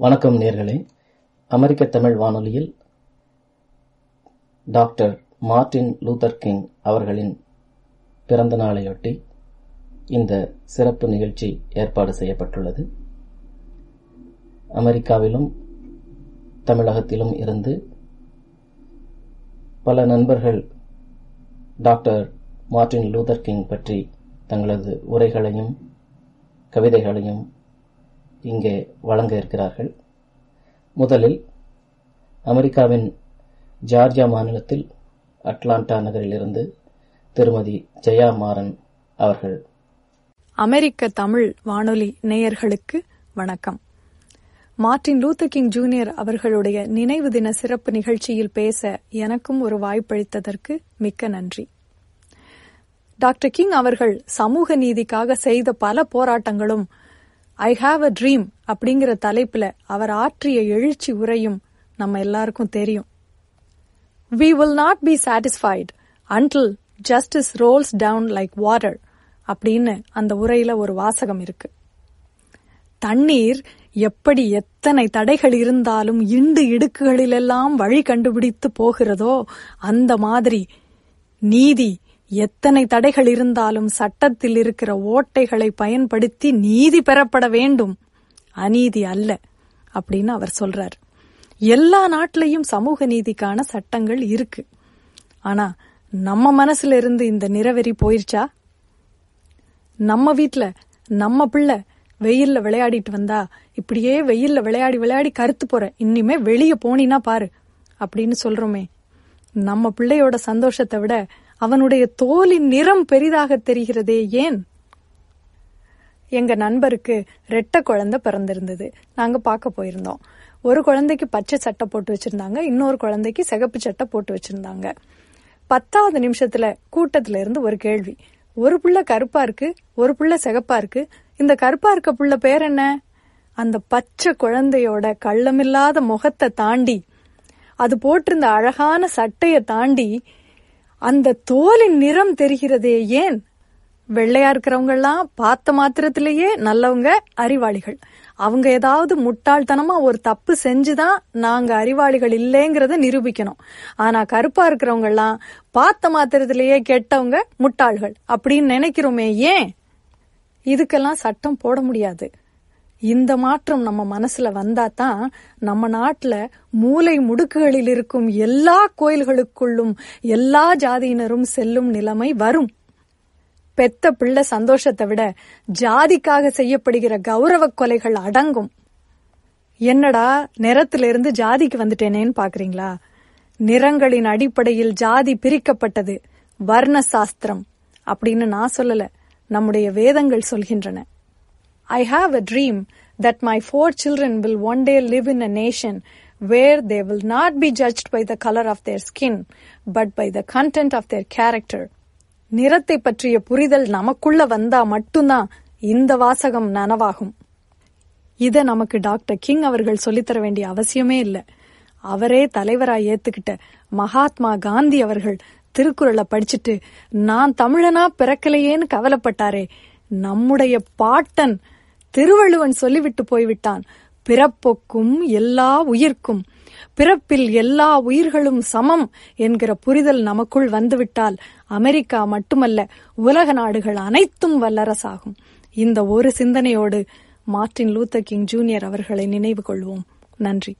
வணக்கம் நேர்களே. அமெரிக்க தமிழ் வானொலியில் டாக்டர் மார்ட்டின் லூதர் கிங் அவர்களின் பிறந்த நாளையொட்டி இந்த சிறப்பு நிகழ்ச்சி ஏற்பாடு செய்யப்பட்டுள்ளது. அமெரிக்காவிலும் தமிழகத்திலும் இருந்து பல நண்பர்கள் டாக்டர் மார்ட்டின் லூதர் கிங் பற்றி தங்களது உரைகளையும் கவிதைகளையும் இங்கே வழங்க இருக்கிறார்கள். முதலில் அமெரிக்காவின் ஜார்ஜியா மாநிலத்தில் அட்லாண்டா நகரிலிருந்து திருமதி ஜெயா மாறன் அவர்கள். அமெரிக்க தமிழ் வானொலி நேயர்களுக்கு வணக்கம். மார்ட்டின் லூத்தர் கிங் ஜூனியர் அவர்களுடைய நினைவு தின சிறப்பு நிகழ்ச்சியில் பேச எனக்கும் ஒரு வாய்ப்பளித்ததற்கு மிக்க நன்றி. டாக்டர் கிங் அவர்கள் சமூக நீதிக்காக செய்த பல போராட்டங்களும் ஐ ஹாவ் அ ட்ரீம் அப்படிங்கிற தலைப்புல அவர் ஆற்றிய எழுச்சி உரையும் நம்ம எல்லாருக்கும் தெரியும். We will not be satisfied until justice rolls down like water அப்படின்னு அந்த உரையில ஒரு வாசகம் இருக்கு. தண்ணீர் எப்படி எத்தனை தடைகள் இருந்தாலும் இண்டு இடுக்குகளிலெல்லாம் வழி கண்டுபிடித்து போகிறதோ அந்த மாதிரி நீதி எத்தனை தடைகள் இருந்தாலும் சட்டத்தில் இருக்கிற ஓட்டைகளை பயன்படுத்தி நீதி பெறப்பட வேண்டும். அநீதி அல்ல அப்படின்னு அவர் சொல்றார். எல்லா நாட்டிலையும் சமூக நீதிக்கான சட்டங்கள் இருக்கு. ஆனா நம்ம மனசுல இருந்து இந்த நிறவெறி போயிருச்சா? நம்ம வீட்டுல நம்ம பிள்ளை வெயில்ல விளையாடிட்டு வந்தா இப்படியே வெயில்ல விளையாடி விளையாடி கருத்து போற இனிமே வெளிய போனினா பாரு அப்படின்னு சொல்றோமே. நம்ம பிள்ளையோட சந்தோஷத்தை விட அவனுடைய தோலின் நிறம் பெரிதாக தெரிகிறதே ஏன்? எங்க நண்பருக்கு ரெட்ட குழந்தை பிறந்திருந்தது. நாங்க பார்க்க போயிருந்தோம். ஒரு குழந்தைக்கு பச்சை சட்டை போட்டு வச்சிருந்தாங்க. இன்னொரு குழந்தைக்கு சிகப்பு சட்டை போட்டு வச்சிருந்தாங்க. பத்தாவது நிமிஷத்துல கூட்டத்துல இருந்து ஒரு கேள்வி. ஒரு புள்ள கருப்பா இருக்கு ஒரு புள்ள சிகப்பா இருக்கு. இந்த கருப்பா இருக்க புள்ள பேர் என்ன? அந்த பச்சை குழந்தையோட கள்ளமில்லாத முகத்தை தாண்டி அது போட்டிருந்த அழகான சட்டையை தாண்டி அந்த தோலின் நிறம் தெரிகிறதே ஏன்? வெள்ளையா இருக்கிறவங்கெல்லாம் பார்த்த மாத்திரத்திலேயே நல்லவங்க அறிவாளிகள். அவங்க ஏதாவது முட்டாள்தனமா ஒரு தப்பு செஞ்சுதான் நாங்க அறிவாளிகள் இல்லைங்கிறத நிரூபிக்கணும். ஆனா கருப்பா இருக்கிறவங்கெல்லாம் பார்த்த மாத்திரத்திலேயே கெட்டவங்க முட்டாள்கள் அப்படின்னு நினைக்கிறோமே ஏன்? இதுக்கெல்லாம் சட்டம் போட முடியாது. இந்த மாற்றம் நம்ம மனசுல வந்தா தான் நம்ம நாட்டுல மூலை முடுக்குகளில் இருக்கும் எல்லா கோயில்களுக்குள்ளும் எல்லா ஜாதியினரும் செல்லும் நிலைமை வரும். பெத்த பிள்ளை சந்தோஷத்தை விட ஜாதிக்காக செய்யப்படுகிற கௌரவ கொலைகள் அடங்கும். என்னடா நிறத்திலிருந்து ஜாதிக்கு வந்துட்டேனேன்னு பாக்குறீங்களா? நிறங்களின் அடிப்படையில் ஜாதி பிரிக்கப்பட்டது வர்ண சாஸ்திரம் அப்படின்னு நான் சொல்லல. நம்முடைய வேதங்கள் சொல்கின்றன. I have a dream that my four children will one day live in a nation where they will not be judged by the color of their skin, but by the content of their character. நிறத்தை பற்றிய புரிதல் நமக்குள்ள வந்தா மட்டும்தான் இந்த வாசகம் நனவாகும் இதை நமக்கு டாக்டர் கிங் அவர்கள் சொல்லித்தர வேண்டிய அவசியமே இல்லை அவரே தலைவராக ஏத்துக்கிட்ட மகாத்மா காந்தி அவர்கள் திருக்குறளை படிச்சுட்டு நான் தமிழனா பிறக்கலையேன்னு கவலைப்பட்டாரே நம்முடைய பாட்டன் திருவள்ளுவன் சொல்லிவிட்டு போய்விட்டான். பிறப்பொக்கும் எல்லா உயிர்க்கும். பிறப்பில் எல்லா உயிர்களும் சமம் என்கிற புரிதல் நமக்குள் வந்துவிட்டால் அமெரிக்கா மட்டுமல்ல உலக நாடுகள் அனைத்தும் வல்லரசாகும். இந்த ஒரு சிந்தனையோடு மார்டின் லூத்தர் கிங் ஜூனியர் அவர்களை நினைவு கொள்வோம். நன்றி.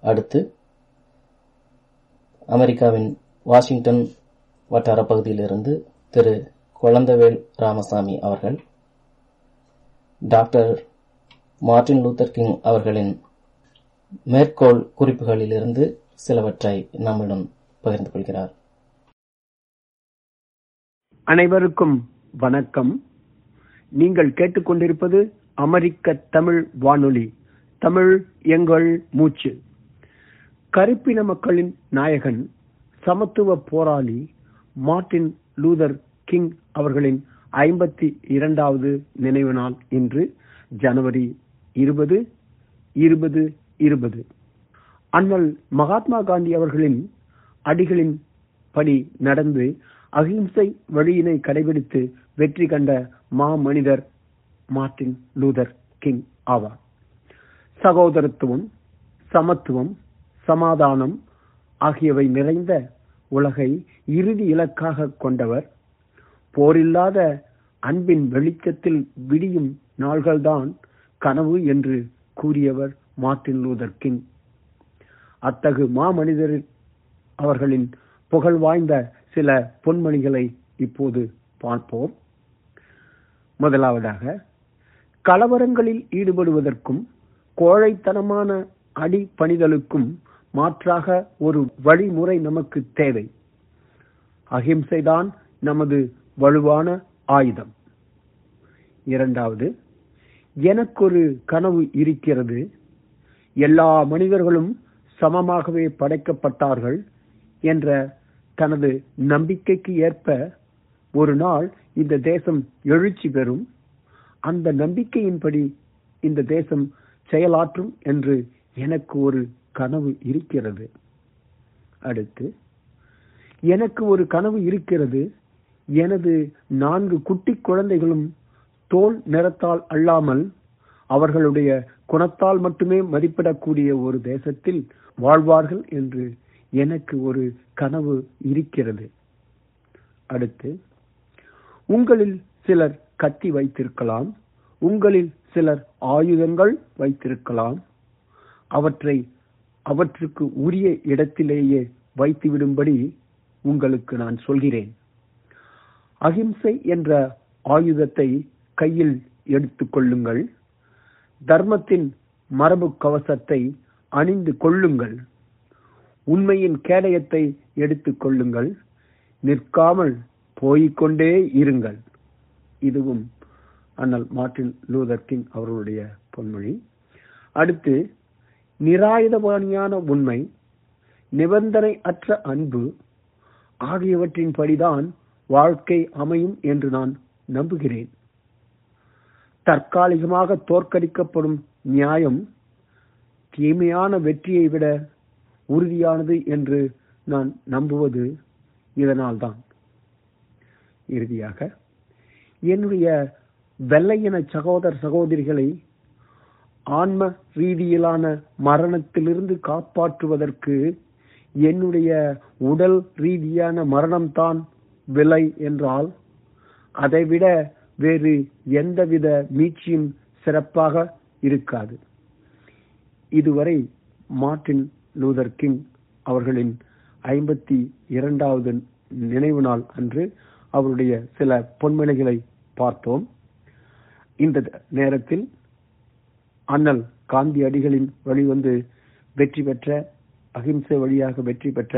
அடுத்து அமெரிக்காவின் வாஷிங்டன் வட்டார பகுதியிலிருந்து திரு குழந்தவேல் ராமசாமி அவர்கள் டாக்டர் மார்ட்டின் லூத்தர் கிங் அவர்களின் மேற்கோள் குறிப்புகளிலிருந்து சிலவற்றை நம்மிடம் பகிர்ந்து கொள்கிறார். அனைவருக்கும் வணக்கம். நீங்கள் கேட்டுக்கொண்டிருப்பது அமெரிக்க தமிழ் வானொலி தமிழ் எங்கள் மூச்சு. கருப்பின மக்களின் நாயகன் சமத்துவ போராளி மார்ட்டின் லூதர் கிங் அவர்களின் ஐம்பத்தி இரண்டாவது நினைவு நாள் இன்று ஜனவரி இருபது இருபது இருபது. அண்ணல் மகாத்மா காந்தி அவர்களின் அடிகளின் படி நடந்து அகிம்சை வழியினை கடைபிடித்து வெற்றி கண்ட மாமனிதர் மார்டின் மார்ட்டின் லூதர் கிங் ஆவார். சகோதரத்துவம் சமத்துவம் சமாதானம் ஆகியவை நிறைந்த உலகை இறுதி இலக்காக கொண்டவர் போரில்லாத அன்பின் வெளிச்சத்தில் விடியும் நாள்கள்தான் கனவு என்று கூறியவர் மார்ட்டின் லூதர் கிங். அத்தகு மாமனிதர் அவர்களின் புகழ் வாய்ந்த சில பொன்மணிகளை இப்போது பார்ப்போம். முதலாவதாக கலவரங்களில் ஈடுபடுவதற்கும் கோழைத்தனமான அடிபணிதலுக்கும் மாற்றாக ஒரு வழிமுறை நமக்கு தேவை. அகிம்சைதான் நமது வலுவான ஆயுதம். இரண்டாவது எனக்கொரு கனவு இருக்கிறது. எல்லா மனிதர்களும் சமமாகவே படைக்கப்பட்டார்கள் என்ற தனது நம்பிக்கைக்கு ஏற்ப ஒரு நாள் இந்த தேசம் எழுச்சி பெறும். அந்த நம்பிக்கையின்படி இந்த தேசம் செயலாற்றும் என்று எனக்கு ஒரு கனவு இருக்கிறது. அடுத்து எனக்கு ஒரு கனவு இருக்கிறது. எனது நான்கு குட்டி குழந்தைகளும் தோல் நிறத்தால் அல்லாமல் அவர்களுடைய குணத்தால் மட்டுமே மதிப்பிடக்கூடிய ஒரு தேசத்தில் வாழ்வார்கள் என்று எனக்கு ஒரு கனவு இருக்கிறது. அடுத்து உங்களில் சிலர் கத்தி வைத்திருக்கலாம் உங்களில் சிலர் ஆயுதங்கள் வைத்திருக்கலாம் அவற்றை அவற்றுக்கு உரிய இடத்திலேயே வைத்துவிடும்படி உங்களுக்கு நான் சொல்கிறேன். அகிம்சை என்ற ஆயுதத்தை கையில் எடுத்துக் கொள்ளுங்கள். தர்மத்தின் மரபு கவசத்தை அணிந்து கொள்ளுங்கள். உண்மையின் கேடயத்தை எடுத்துக் கொள்ளுங்கள். நிற்காமல் போய்கொண்டே இருங்கள். இதுவும் அண்ணல் மார்டின் லூதர் கிங் அவர்களுடைய பொன்மொழி. அடுத்து நிராயுதபாணியான உண்மை நிபந்தனை அற்ற அன்பு ஆகியவற்றின் படிதான் வாழ்க்கை அமையும் என்று நான் நம்புகிறேன். தற்காலிகமாக தோற்கடிக்கப்படும் நியாயம் தீமையான வெற்றியை விட உறுதியானது என்று நான் நம்புவது இதனால்தான். இறுதியாக என்னுடைய வெள்ளையின சகோதர சகோதரிகளை ஆன்ம ரீதியிலான மரணத்திலிருந்து காப்பாற்றுவதற்கு என்னுடைய உடல் ரீதியான மரணம்தான் விலை என்றால் அதைவிட வேறு எந்தவித மீட்சியும் சிறப்பாக இருக்காது. இதுவரை மார்ட்டின் லூதர் கிங் அவர்களின் ஐம்பத்தி இரண்டாவது நினைவு நாள் அன்று அவருடைய சில பொன்மொழிகளை பார்த்தோம். இந்த நேரத்தில் அண்ணல் காந்தி அடிகளின் வழிவந்து வெற்றி பெற்ற அகிம்சை வழியாக வெற்றி பெற்ற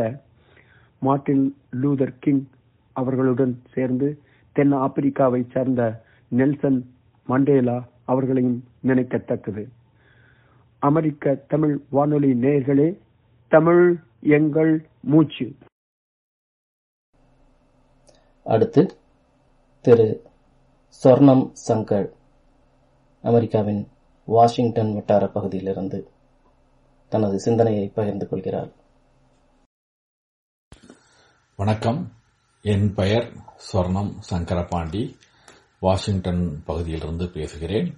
மார்ட்டின் லூதர் கிங் அவர்களுடன் சேர்ந்து தென் ஆப்பிரிக்காவை சேர்ந்த நெல்சன் மண்டேலா அவர்களையும் நினைக்கத்தக்கது. அமெரிக்க தமிழ் வானொலி நேயர்களே தமிழ் எங்கள் மூச்சு. அடுத்து திரு சொர்ணம் சங்கர் அமெரிக்காவின் வாஷிங்டன் வட்டார பகுதியிலிருந்து தனது சிந்தனையை பகிர்ந்து கொள்கிறார். வணக்கம். என் பெயர் சொர்ணம் சங்கரபாண்டி. வாஷிங்டன் பகுதியிலிருந்து பேசுகிறேன்.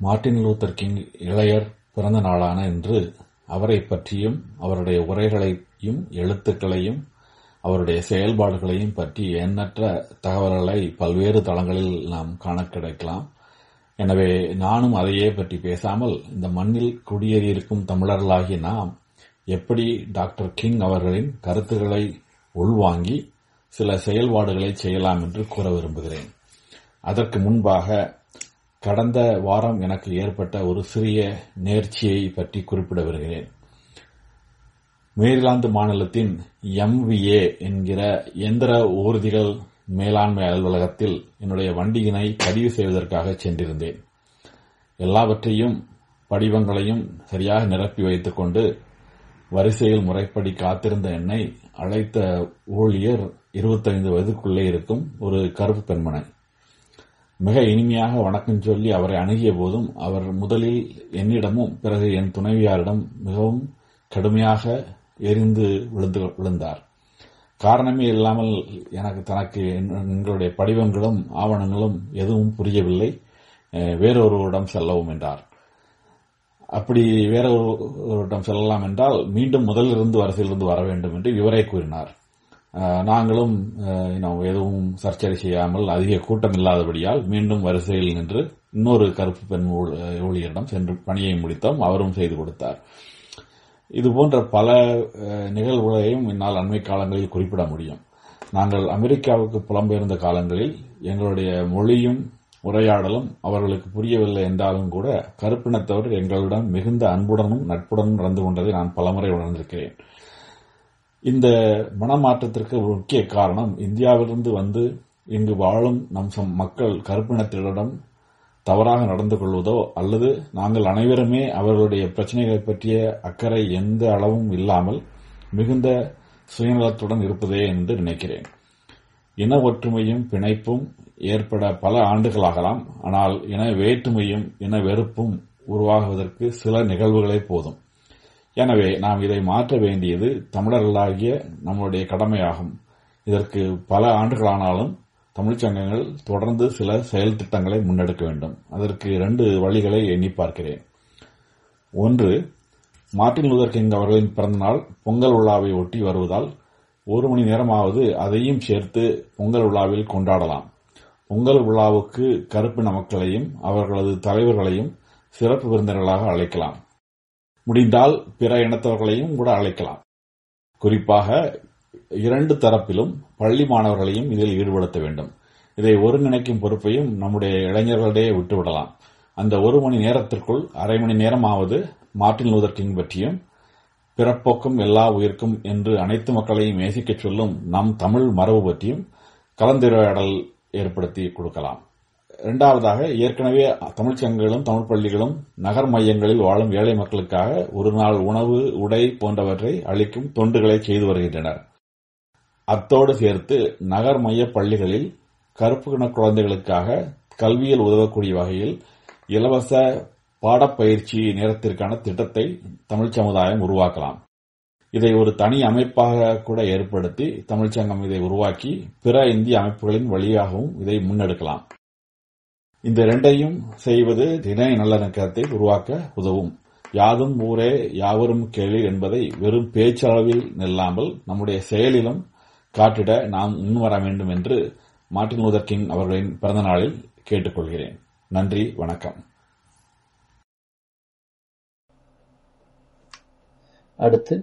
மார்ட்டின் லூத்தர் கிங் இளையர் பிறந்த நாளான இன்று அவரை பற்றியும் அவருடைய உரைகளையும் எழுத்துக்களையும் அவருடைய செயல்பாடுகளையும் பற்றி எண்ணற்ற தகவல்களை பல்வேறு தளங்களில் நாம் காண கிடைக்கலாம். எனவே நானும் அதையே பற்றி பேசாமல் இந்த மண்ணில் குடியேறியிருக்கும் தமிழர்களாகிய நாம் எப்படி டாக்டர் கிங் அவர்களின் கருத்துக்களை உள்வாங்கி சில செயல்பாடுகளை செய்யலாம் என்று கூற விரும்புகிறேன். அதற்கு முன்பாக கடந்த வாரம் எனக்கு ஏற்பட்ட ஒரு சிறிய நேர்ச்சியை பற்றி குறிப்பிட வருகிறேன் மேரிலாந்து மாநிலத்தின் எம்விஏ என்கிற எந்திர ஊர்திகள் மேலாண்மை அலுவலகத்தில் என்னுடைய வண்டியினை பதிவு செய்வதற்காக சென்றிருந்தேன். எல்லாவற்றையும் படிவங்களையும் சரியாக நிரப்பி வைத்துக் கொண்டு வரிசையில் முறைப்படி காத்திருந்த என்னை அழைத்த ஊழியர் இருபத்தைந்து வயதுக்குள்ளே இருக்கும் ஒரு கருப்பு பெண்மனை மிக இனிமையாக வணக்கம் சொல்லி அவரை அணுகிய போதும் அவர் முதலில் என்னிடமும் பிறகு என் துணைவியாரிடம் மிகவும் கடுமையாக எரிந்து விழுந்து விழுந்தார். காரணமே இல்லாமல் எனக்கு தனக்கு எங்களுடைய படிவங்களும் ஆவணங்களும் எதுவும் புரியவில்லை. வேறொருவரிடம் செல்லவும் என்றார். அப்படி வேற ஒருவரிடம் செல்லலாம் என்றால் மீண்டும் முதலிருந்து வரிசையிலிருந்து வர வேண்டும் என்று இவரே கூறினார். நாங்களும் எதுவும் சர்ச்சை செய்யாமல் அதிக கூட்டம் இல்லாதபடியால் மீண்டும் வரிசையில் நின்று இன்னொரு கருப்பு பெண் ஊழியரிடம் சென்று பணியை முடித்தோம். அவரும் செய்து கொடுத்தார். இது போன்ற பல நிகழ்வுகளையும் என்னால் அண்மை காலங்களில் குறிப்பிட முடியும். நாங்கள் அமெரிக்காவுக்கு புலம்பெயர்ந்த காலங்களில் எங்களுடைய மொழியும் உரையாடலும் அவர்களுக்கு புரியவில்லை என்றாலும் கூட கருப்பினத்தவர் எங்களுடன் மிகுந்த அன்புடனும் நட்புடனும் நடந்து கொண்டதை நான் பலமுறை உணர்ந்திருக்கிறேன். இந்த மனமாற்றத்திற்கு ஒரு முக்கிய காரணம் இந்தியாவிலிருந்து வந்து இங்கு வாழும் நம் சம் மக்கள் கருப்பினத்தினரிடம் தவறாக நடந்து கொள்வதோ அல்லது நாங்கள் அனைவருமே அவர்களுடைய பிரச்சனைகளை பற்றிய அக்கறை எந்த அளவும் இல்லாமல் மிகுந்த சுயநலத்துடன் இருப்பதே என்று நினைக்கிறேன். இன ஒற்றுமையும் பிணைப்பும் ஏற்பட பல ஆண்டுகளாகலாம். ஆனால் இன வேற்றுமையும் இன வெறுப்பும் உருவாகுவதற்கு சில நிகழ்வுகளே போதும். எனவே நாம் இதை மாற்ற வேண்டியது தமிழர்களாகிய நம்முடைய கடமையாகும். இதற்கு பல ஆண்டுகளானாலும் தமிழ்ச் சங்கங்கள் தொடர்ந்து சில செயல் திட்டங்களை முன்னெடுக்க வேண்டும். அதற்கு இரண்டு வழிகளை எண்ணி பார்க்கிறேன். ஒன்று மார்ட்டின் லூதர் கிங் அவர்களின் பிறந்தநாள் பொங்கல் விழாவை ஒட்டி வருவதால் ஒரு மணி நேரமாவது அதையும் சேர்த்து பொங்கல் விழாவில் கொண்டாடலாம். பொங்கல் விழாவுக்கு கருப்பின மக்களையும் அவர்களது தலைவர்களையும் சிறப்பு விருந்தினர்களாக அழைக்கலாம். முடிந்தால் பிற இனத்தவர்களையும் கூட அழைக்கலாம். குறிப்பாக இரண்டு தரப்பிலும் பள்ளி மாணவர்களையும் இதில் ஈடுபடுத்த வேண்டும். இதை ஒருங்கிணைக்கும் பொறுப்பையும் நம்முடைய இளைஞர்களிடையே விட்டுவிடலாம். அந்த ஒரு மணி நேரத்திற்குள் அரை மணி நேரமாவது மார்ட்டின் லூதர் கிங் பற்றியும் பிறப்போக்கும் எல்லா உயிர்க்கும் என்று அனைத்து மக்களையும் நேசிக்கச் சொல்லும் நம் தமிழ் மரபு பற்றியும் கலந்துரையாடல் ஏற்படுத்தி கொடுக்கலாம். இரண்டாவதாக ஏற்கனவே தமிழ்ச்சங்கங்களும் தமிழ் பள்ளிகளும் நகர் மையங்களில் வாழும் ஏழை மக்களுக்காக ஒரு நாள் உணவு உடை போன்றவற்றை அளிக்கும் தொண்டுகளை செய்து வருகின்றனர். அத்தோடு சேர்த்து நகர் மைய பள்ளிகளில் கருப்பு இன குழந்தைகளுக்காக கல்வியில் உதவக்கூடிய வகையில் இலவச பாடப்பயிற்சி நேரத்திற்கான திட்டத்தை தமிழ் சமுதாயம் உருவாக்கலாம். இதை ஒரு தனி அமைப்பாக கூட ஏற்படுத்தி தமிழ்ச்சங்கம் இதை உருவாக்கி பிற இந்திய அமைப்புகளின் வழியாகவும் இதை முன்னெடுக்கலாம். இந்த இரண்டையும் செய்வது இணை நல்லிணக்கத்தை உருவாக்க உதவும். யாதும் ஊரே யாவரும் கேள்வி என்பதை வெறும் பேச்சளவில் நில்லாமல் நம்முடைய செயலிலும் காட்டிட நாம் முன்வர வேண்டும் என்று மார்டின் லூதர் கிங் அவர்களின் பிறந்த நாளில் கேட்டுக்கொள்கிறேன். நன்றி வணக்கம். அடுத்து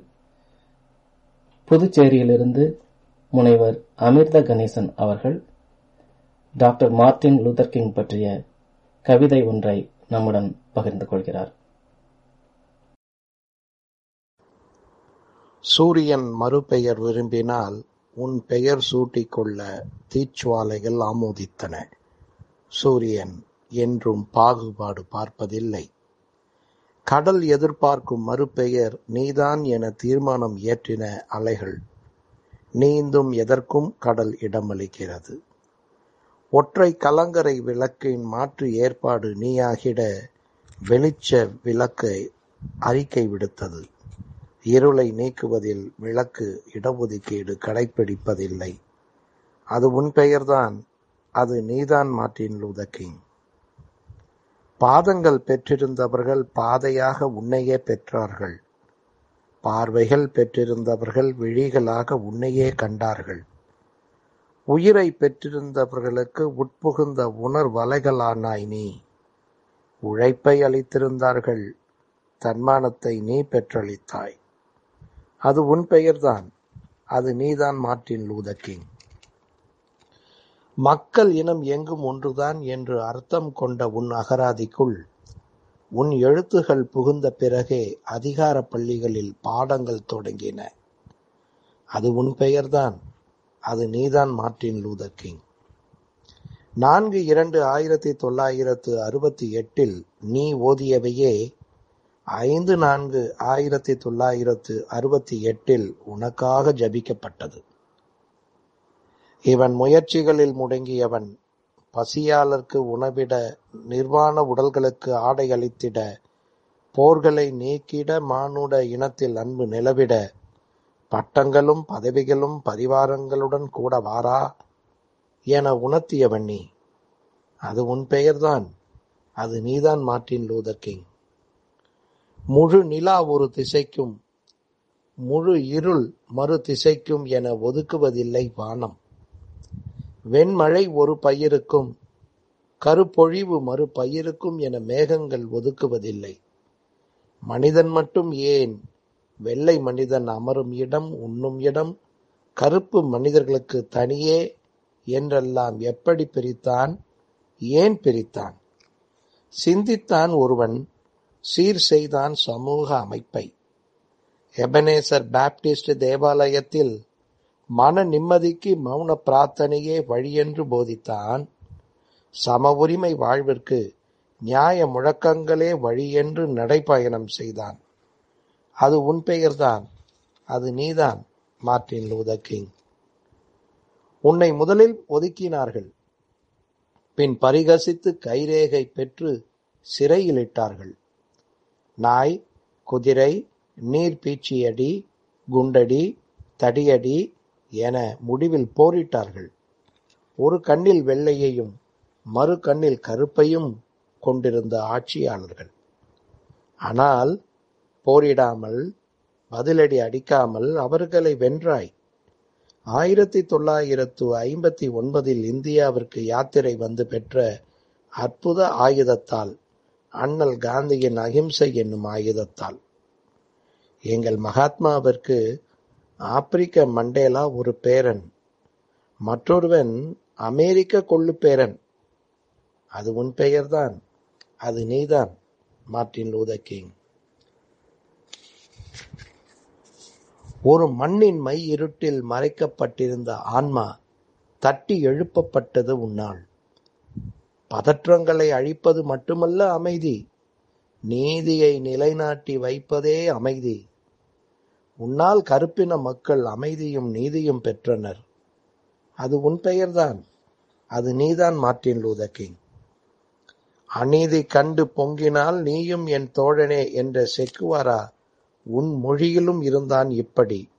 புதுச்சேரியிலிருந்து முனைவர் அமிர்த கணேசன் அவர்கள் டாக்டர் மார்டின் லூதர் கிங் பற்றிய கவிதை ஒன்றை நம்முடன் பகிர்ந்து கொள்கிறார். சூரியன் மறுபெயர் விரும்பினால் உன் பெயர் சூட்டிக்கொள்ள தீச்சுவாலைகள் ஆமோதித்தன. சூரியன் என்றும் பாகுபாடு பார்ப்பதில்லை. கடல் எதிர்பார்க்கும் மறுபெயர் நீதான் என தீர்மானம் இயற்றின அலைகள் நீந்தும் எதற்கும் கடல் இடமளிக்கிறது. ஒற்றை கலங்கரை விளக்கின் மாற்று ஏற்பாடு நீயாகிட வெளிச்ச விளக்கை அறிக்கை விடுத்தது. இருளை நீக்குவதில் விளக்கு இடஒதுக்கீடு கடைப்பிடிப்பதில்லை. அது உன் பெயர்தான் அது நீதான் மார்ட்டின் லூதர் கிங் பாதங்கள் பெற்றிருந்தவர்கள் பாதையாக உன்னையே பெற்றார்கள். பார்வைகள் பெற்றிருந்தவர்கள் விழிகளாக உன்னையே கண்டார்கள். உயிரை பெற்றிருந்தவர்களுக்கு உட்புகுந்த உணர்வலைகளானாய் நீ. உழைப்பை அளித்திருந்தார்கள் தன்மானத்தை நீ பெற்றளித்தாய். அது உன் பெயர்தான் அது நீதான் மார்ட்டின் லூதர் கிங். மக்கள் இனம் எங்கும் ஒன்றுதான் என்று அர்த்தம் கொண்ட உன் அகராதிக்குள் உன் எழுத்துகள் புகுந்த பிறகே அதிகார பள்ளிகளில் பாடங்கள் தொடங்கின. அது உன் பெயர்தான். அது நீதான் மார்ட்டின் லூதர் கிங். நான்கு இரண்டு ஆயிரத்தி தொள்ளாயிரத்து அறுபத்தி எட்டில் நீ ஓதியவையே ஐந்து நான்கு ஆயிரத்தி தொள்ளாயிரத்து அறுபத்தி எட்டில் உனக்காக ஜபிக்கப்பட்டது. இவன் முயற்சிகளில் முடங்கியவன் பசியாளர்க்கு உணவிட நிர்வாண உடல்களுக்கு ஆடை அளித்திட போர்களை நீக்கிட மானுட இனத்தில் அன்பு நிலவிட பட்டங்களும் பதவிகளும் பரிவாரங்களுடன் கூட வாரா என உணர்த்தியவன் நீ. அது உன் பெயர்தான். அது நீதான் மார்ட்டின் லூதர் கிங். முழு நிலா ஒரு திசைக்கும் முழு இருள் மறு திசைக்கும் என ஒதுக்குவதில்லை வானம். வெண்மழை ஒரு பயிருக்கும் கருப்பொழிவு மறு பயிருக்கும் என மேகங்கள் ஒதுக்குவதில்லை. மனிதன் மட்டும் ஏன்? வெள்ளை மனிதன் அமரும் இடம் உண்ணும் இடம் கருப்பு மனிதர்களுக்கு தனியே என்றெல்லாம் எப்படி பிரித்தான்? ஏன் பிரித்தான்? சிந்தித்தான் ஒருவன் சீர் செய்தான் சமூக அமைப்பை. எபனேசர் பாப்டிஸ்ட் தேவாலயத்தில் மன நிம்மதிக்கு மௌன பிரார்த்தனையே வழியென்று போதித்தான். சம உரிமை வாழ்விற்கு நியாய முழக்கங்களே வழியென்று நடைபயணம் செய்தான். அது உன் பெயர்தான் அது நீதான் மார்ட்டின் லூதர் கிங். உன்னை முதலில் ஒதுக்கினார்கள் பின் பரிகசித்து கைரேகை பெற்று சிறையிலிட்டார்கள். நாய் குதிரை நீர் பீச்சியடி குண்டடி தடியடி என முடிவில் போரிட்டார்கள். ஒரு கண்ணில் வெள்ளையையும் மறு கண்ணில் கருப்பையும் கொண்டிருந்த ஆட்சியாளர்கள். ஆனால் போரிடாமல் பதிலடி அடிக்காமல் அவர்களை வென்றாய். ஆயிரத்தி தொள்ளாயிரத்து ஐம்பத்தி ஒன்பதில் இந்தியாவிற்கு யாத்திரை வந்து பெற்ற அற்புத ஆயுதத்தால் அண்ணல் காந்தியின் அகிம்சை என்னும் ஆயுதத்தால். எங்கள் மகாத்மாவிற்கு ஆப்பிரிக்க மண்டேலா ஒரு பேரன். மற்றொருவன் அமெரிக்க கொள்ளு பேரன். அது உன் பெயர்தான். அது நீதான். Martin Luther King. ஒரு மண்ணின் மை இருட்டில் மறைக்கப்பட்டிருந்த ஆன்மா தட்டி எழுப்பப்பட்டது உன்னால். பதற்றங்களை அழிப்பது மட்டுமல்ல அமைதி. நீதியை நிலைநாட்டி வைப்பதே அமைதி. உன்னால் கருப்பின மக்கள் அமைதியும் நீதியும் பெற்றனர். அது உன் பெயர்தான். அது நீதான் மார்ட்டின் லூதர் கிங். அநீதி கண்டு பொங்கினால் நீயும் என் தோழனே என்ற செக்குவாரா? உன் மொழியிலும் இருந்தான் இப்படி.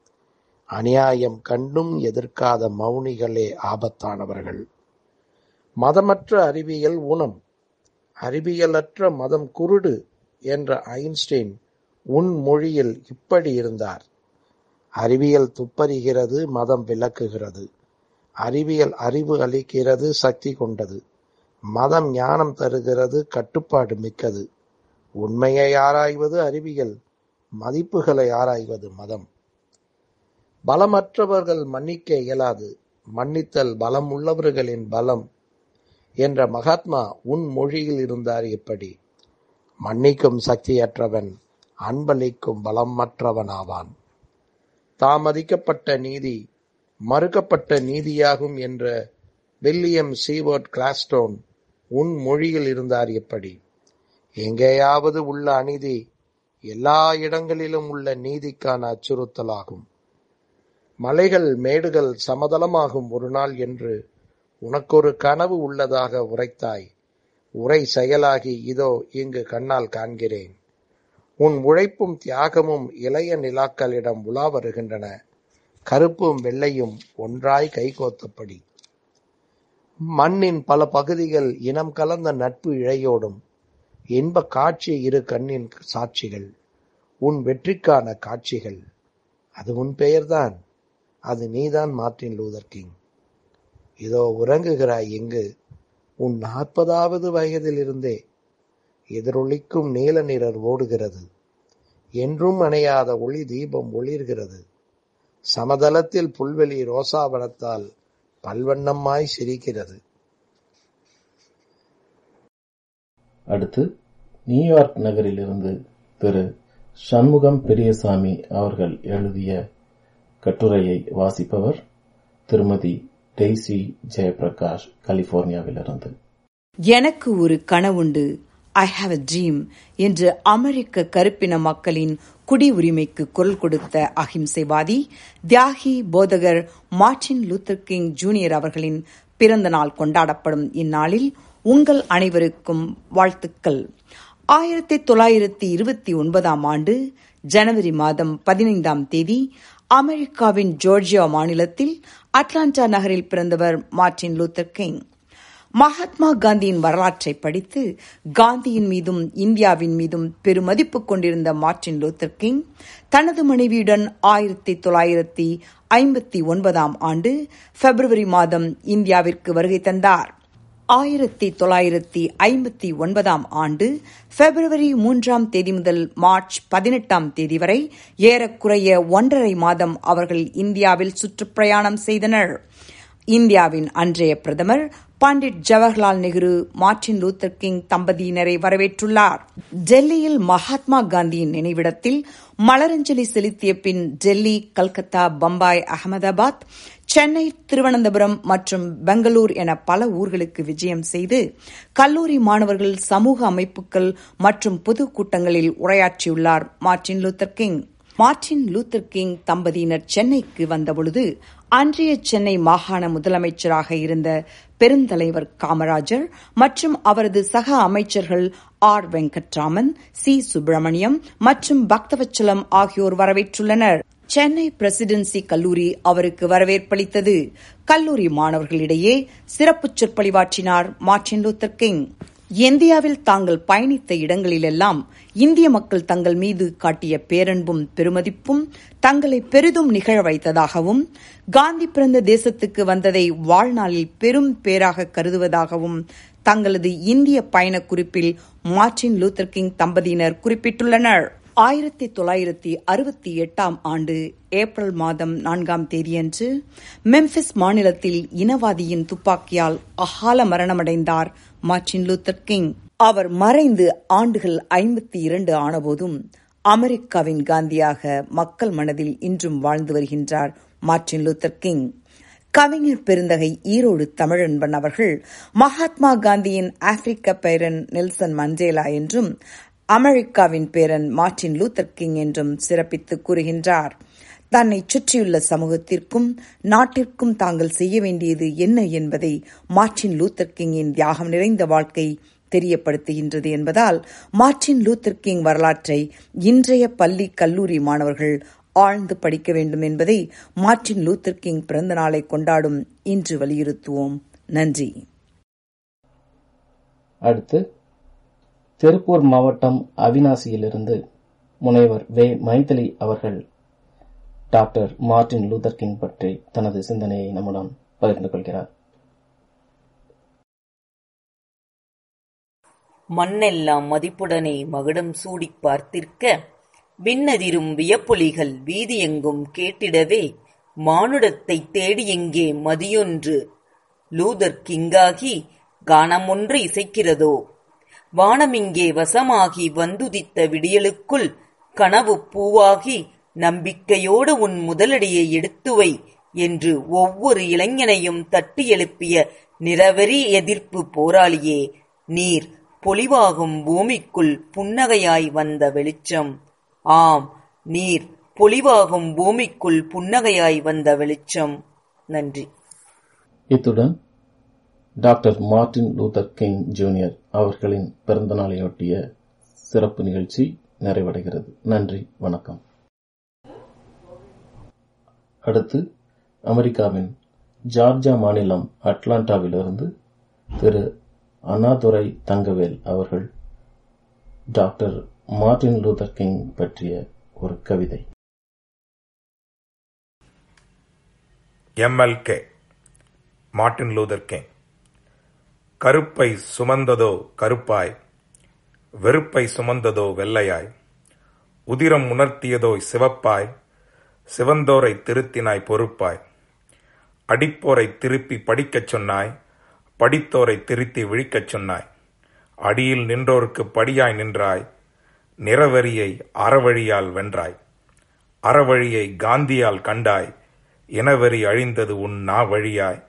அநியாயம் கண்டும் எதிர்க்காத மௌனிகளே ஆபத்தானவர்கள். மதமற்ற அறிவியல் ஊனம். அறிவியலற்ற மதம் குருடு என்ற ஐன்ஸ்டீன் உன் மொழியில் இப்படி இருந்தார். அறிவியல் துப்பறிகிறது மதம் விளக்குகிறது. அறிவியல் அறிவு அளிக்கிறது சக்தி கொண்டது. மதம் ஞானம் தருகிறது கட்டுப்பாடு மிக்கது. உண்மையை ஆராய்வது அறிவியல் மதிப்புகளை ஆராய்வது மதம். பலமற்றவர்கள் மன்னிக்க இயலாது. மன்னித்தல் பலம் உள்ளவர்களின் பலம் என்ற மகாத்மா உன் மொழியில் இருந்தார் இப்படி. மன்னிக்கும் சக்தியற்றவன் அன்பளிக்கும் பலமற்றவன் ஆவான் தாமதிக்கப்பட்ட நீதி மறுக்கப்பட்ட நீதியாகும் என்ற வில்லியம் சீவர்ட் கிளாஸ்டோன் உன் மொழியில் இருந்தார் எப்படி? எங்கேயாவது உள்ள அநீதி எல்லா இடங்களிலும் உள்ள நீதிக்கான அச்சுறுத்தலாகும். மலைகள் மேடுகள் சமதளமாகும் ஒரு நாள் என்று உனக்கொரு கனவு உள்ளதாக உரைத்தாய். உரை செயலாகி இதோ இங்கு கண்ணால் காண்கிறேன். உன் உழைப்பும் தியாகமும் இளைய நிலாக்களிடம் உலா வருகின்றன. கருப்பும் வெள்ளையும் ஒன்றாய் கைகோத்தபடி. மண்ணின் பல பகுதிகள் இனம் கலந்த நட்பு இழையோடும் இன்ப காட்சி இரு கண்ணின் சாட்சிகள் உன் வெற்றிக்கான காட்சிகள். அது உன் பெயர்தான். அது நீதான் மார்ட்டின் லூதர் கிங். இதோ உறங்குகிறாய் இங்கு. உன் நாற்பதாவது வயதிலிருந்தே எதிரொலிக்கும் நீல நிறர் ஓடுகிறது. என்றும் அணையாத ஒளி தீபம் ஒளிர்கிறது. சமதளத்தில் புல்வெளி ரோசாவனத்தால் பல்வண்ணமாய் சிரிக்கிறது. அடுத்து நியூயார்க் நகரிலிருந்து திரு. சண்முகம் பெரியசாமி அவர்கள் எழுதிய கட்டுரையை வாசிப்பவர் திருமதி டெய்சி ஜெயபிரகாஷ் கலிபோர்னியாவிலிருந்து. எனக்கு ஒரு கனவுண்டு. ஐ ஹாவ் அ ட்ரீம் என்று அமெரிக்க கருப்பின மக்களின் குடி உரிமைக்கு குரல் கொடுத்த அகிம்சைவாதி தியாகி போதகர் மார்டின் லூத்தர் கிங் ஜூனியர் அவர்களின் பிறந்த நாள் கொண்டாடப்படும் இந்நாளில் உங்கள் அனைவருக்கும் வாழ்த்துக்கள். ஆயிரத்தி தொள்ளாயிரத்தி இருபத்தி ஒன்பதாம் ஆண்டு ஜனவரி மாதம் பதினைந்தாம் தேதி அமெரிக்காவின் ஜோர்ஜியா மாநிலத்தில் அட்லாண்டா நகரில் பிறந்தவர் மார்டின் லூத்தர் கிங். மகாத்மா காந்தியின் வரலாற்றை படித்து காந்தியின் மீதும் இந்தியாவின் மீதும் பெருமதிப்பு கொண்டிருந்த மார்டின் லூத்தர் கிங் தனது மனைவியுடன் ஆயிரத்தி தொள்ளாயிரத்தி ஐம்பத்தி ஒன்பதாம் ஆண்டு பிப்ரவரி மாதம் இந்தியாவிற்கு வருகை தந்தார். ஆயிரத்தி தொள்ளாயிரத்தி ஐம்பத்தி ஒன்பதாம் ஆண்டு பிப்ரவரி மூன்றாம் தேதி முதல் மார்ச் பதினெட்டாம் தேதி வரை ஏறக்குறைய ஒன்றரை மாதம் அவர்கள் இந்தியாவில் சுற்றுப்பிரயாணம் செய்தனர். இந்தியாவின் அன்றைய பிரதமர் Pandit Jawaharlal Nehru Martin Luther King தம்பதியினரை வரவேற்றுள்ளார். டெல்லியில் மகாத்மா காந்தியின் நினைவிடத்தில் மலரஞ்சலி செலுத்திய பின் டெல்லி கல்கத்தா பம்பாய் அகமதாபாத் சென்னை திருவனந்தபுரம் மற்றும் பெங்களூர் என பல ஊர்களுக்கு விஜயம் செய்து கல்லூரி மாணவர்கள் சமூக அமைப்புகள் மற்றும் பொது கூட்டங்களில் உரையாற்றியுள்ளார் Martin Luther King. Martin Luther King தம்பதியினர் சென்னைக்கு வந்தபொழுது அன்றைய சென்னை மாகாண முதலமைச்சராக இருந்த பெருந்தலைவர் காமராஜர் மற்றும் அவரது சக அமைச்சர்கள் ஆர் வெங்கட்ராமன் சி சுப்பிரமணியம் மற்றும் பக்தவச்சலம் ஆகியோர் வரவேற்றுள்ளனர். சென்னை பிரசிடென்சி கல்லூரி அவருக்கு வரவேற்பளித்தது. கல்லூரி மாணவர்களிடையே சிறப்பு சொற்பொழிவாற்றினார் மார்டின் லூத்தர் கிங். இந்தியாவில் தாங்கள் பயணித்த இடங்களிலெல்லாம் இந்திய மக்கள் தங்கள் மீது காட்டிய பேரன்பும் பெருமதிப்பும் தங்களை பெரிதும் நிகழ வைத்ததாகவும் காந்தி பிறந்த தேசத்துக்கு வந்ததை வாழ்நாளில் பெரும் பேராக கருதுவதாகவும் தங்களது இந்திய பயண குறிப்பில் மார்டின் லூத்தர் கிங் தம்பதியினர் குறிப்பிட்டுள்ளனர். ஆயிரத்தி தொள்ளாயிரத்தி அறுபத்தி எட்டாம் ஆண்டு ஏப்ரல் மாதம் நான்காம் தேதியன்று மெம்பிஸ் மாநிலத்தில் இனவாதியின் துப்பாக்கியால் அகால மரணமடைந்தார் மார்டின் லூத்தர் கிங். அவர் மறைந்து ஆண்டுகள் ஐம்பத்தி இரண்டு ஆனபோதும் அமெரிக்காவின் காந்தியாக மக்கள் மனதில் இன்றும் வாழ்ந்து வருகின்றார் மார்டின் லூத்தர் கிங். கவிஞர் பெருந்தகை ஈரோடு தமிழன்பன் அவர்கள் மகாத்மா காந்தியின் ஆப்பிரிக்க பேரன் நெல்சன் மண்டேலா என்றும் அமெரிக்காவின் பேரன் மார்டின் லூத்தர் கிங் என்றும் சிறப்பித்து கூறுகின்றார். தன்னை சுற்றியுள்ள சமூகத்திற்கும் நாட்டிற்கும் தாங்கள் செய்ய வேண்டியது என்ன என்பதை மார்டின் லூத்தர் கிங்கின் தியாகம் நிறைந்த வாழ்க்கை தெரியப்படுத்துகின்றது என்பதால் மார்டின் லூத்தர் கிங் வரலாற்றை இன்றைய பள்ளி கல்லூரி மாணவர்கள் ஆழ்ந்து படிக்க வேண்டும் என்பதை மார்டின் லூத்தர் கிங் பிறந்த நாளை கொண்டாடும் இன்று வலியுறுத்துவோம். நன்றி. அடுத்து திருப்பூர் மாவட்டம் அவினாசியிலிருந்து முனைவர் வே. மைதிலி அவர்கள் டாக்டர் மார்டின் லூதர் கிங் பற்றி தனது சிந்தனையை நம்முடன் பகிர்ந்து கொள்கிறார். மண்ணெல்லாம் மதிப்புடனே மகுடம் சூடிப் பார்த்திருக்க விண்ணதிரும் வியப்பொலிகள் வீதியெங்கும் கேட்டிடவே மானுடத்தை தேடி எங்கே மதியொன்று? லூதர் கிங்காகி கானமொன்று இசைக்கிறதோ? வானமிங்கே வசமாகி வந்துதித்த விடியலுக்குள் கனவு பூவாகி நம்பிக்கையோடு உன் முதலடியை எடுத்துவை என்று ஒவ்வொரு இளைஞனையும் தட்டி எழுப்பிய நிறவெறி எதிர்ப்பு போராளியே நீர் பொலிவாகும் பூமிக்குள் புன்னகையாய் வந்த வெளிச்சம். ஆம் நீர் பொலிவாகும் பூமிக்குள் புன்னகையாய் வந்த வெளிச்சம். நன்றி. இத்துடன் doctor Martin Luther King junior அவர்களின் பிறந்த நாளையொட்டிய சிறப்பு நிகழ்ச்சி நிறைவடைகிறது. நன்றி வணக்கம். அடுத்து அமெரிக்காவின் ஜார்ஜியா மாநிலம் அட்லாண்டாவிலிருந்து திரு அண்ணாதுரை தங்கவேல் அவர்கள் டாக்டர் மார்டின் லூதர் கிங் பற்றிய ஒரு கவிதை. MLK Martin Luther King. கருப்பை சுமந்ததோ கருப்பாய் வெறுப்பை சுமந்ததோ வெள்ளையாய் உதிரம் உணர்த்தியதோ சிவப்பாய் சிவந்தோரை திருத்தினாய் பொறுப்பாய். அடிப்போரை திருப்பி படிக்கச் சொன்னாய் படித்தோரை திருத்தி விழிக்கச் சொன்னாய். அடியில் நின்றோருக்கு படியாய் நின்றாய் நிறவரியை அறவழியால் வென்றாய். அறவழியை காந்தியால் கண்டாய் இனவெறி அழிந்தது உன் நா வழியாய்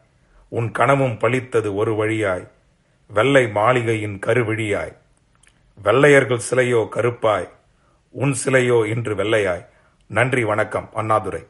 உன் கனவும் பழித்தது ஒரு வழியாய் வெள்ளை மாளிகையின் கருவிழியாய். வெள்ளையர்கள் சிலையோ கருப்பாய் உன் சிலையோ இன்று வெள்ளையாய். நன்றி வணக்கம். அண்ணாதுரை.